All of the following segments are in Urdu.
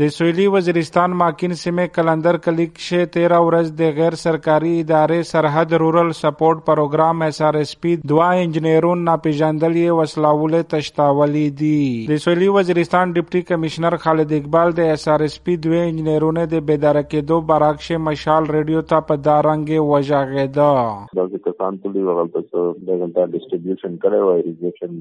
د سویلی وزیرستان ماکین سیمه کلندر کلیک شه تیرا ورځ د غیر سرکاري ادارې Sarhad rural support programme S R S P دوا انجنیرون ناپیژندل یې وسلاوله تشتاولی دي. د سویلی وزیرستان ډیپټي کمشنر خالد اقبال د اس آر اس پی دوه انجنیرونه د بیدار کېدو براکشه مشال ریډیو ته په دارنګ وژاغېده دا د کسان ټول یو غلط څه د غلطه ډیسټریبیوشن کړي وای ریزیشن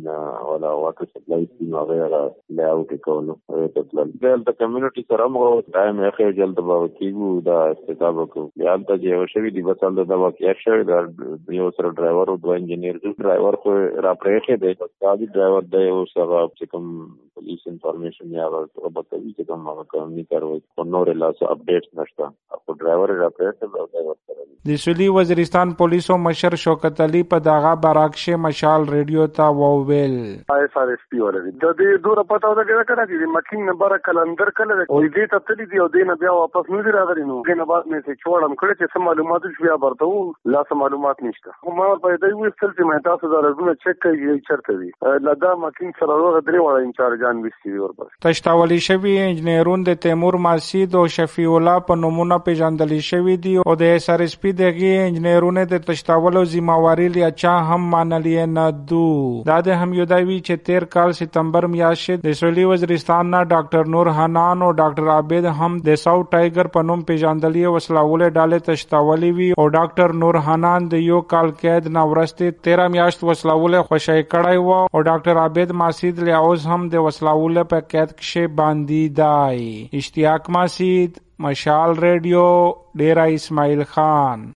ولا واټر سپلای سیم هغه لا اوټ کولو ته تل دلته کمیونټي سره مو ټایم یې خې جلد به کیګو دا استتاب کو یا ته چې یو شوی دی بس ال دا واقع شوی دا یو سره ډرایور او دوه انجنیر جو ډرایور خو را پرېخې دی دا دی ډرایور دی او سره چې کوم پولیس انفارمیشن یا ورته بتوي چې کوم هغه کوم نه کوي او نور لا څه اپډیټ نشته او ډرایور را پرېخې دا ډرایور سره د سولی وزیرستان پولیسو مشر شوکت علی په دغه براکشه مشال ریډیو ته وویل ایس آر ایس پی ولري د دې دوره پتا ودا کړه چې مکین نمبر کلندر کله او دې ته تللی دی او دې نه بیا واپس نه دی راغلی نو. دې نه بعد مې څه چوړم کړی چې سم معلومات شو بیا برته لا سم معلومات نشته ما په دې وې چې مې تاسو دا رزونه چک کړئ چرته دی. لدا مکین سره ورغه درې وړه انچارجان ورپس. تشتاولی شوی انجنیرون د تیمور ماسید او شفیع الله په نمونه پیژندل شوی دی او د اس ار اس پی دغه انجنیرونه د تشتاولو ذمہواری لیا چا هم مانلی نه دو. دا د هم یوداوی چې 13 کال ستمبر میاشت د سولی وزیرستان نه ډاکټر نور حنان او ډاکټر عابد هم د ساو ټایګر په نوم پیژندلی وسلاوله ډاله تشتاولی وی او ډاکټر نور حنان د یو کال قید نه ورسته 13 میاشت وسلاوله خوشای کړای و او ډاکټر عابد ماسید لیاوز هم د وسلاوله په قید کې باندې دای اشتیاق ماسید، مشال ریڈیو ڈیرا اسماعیل خان۔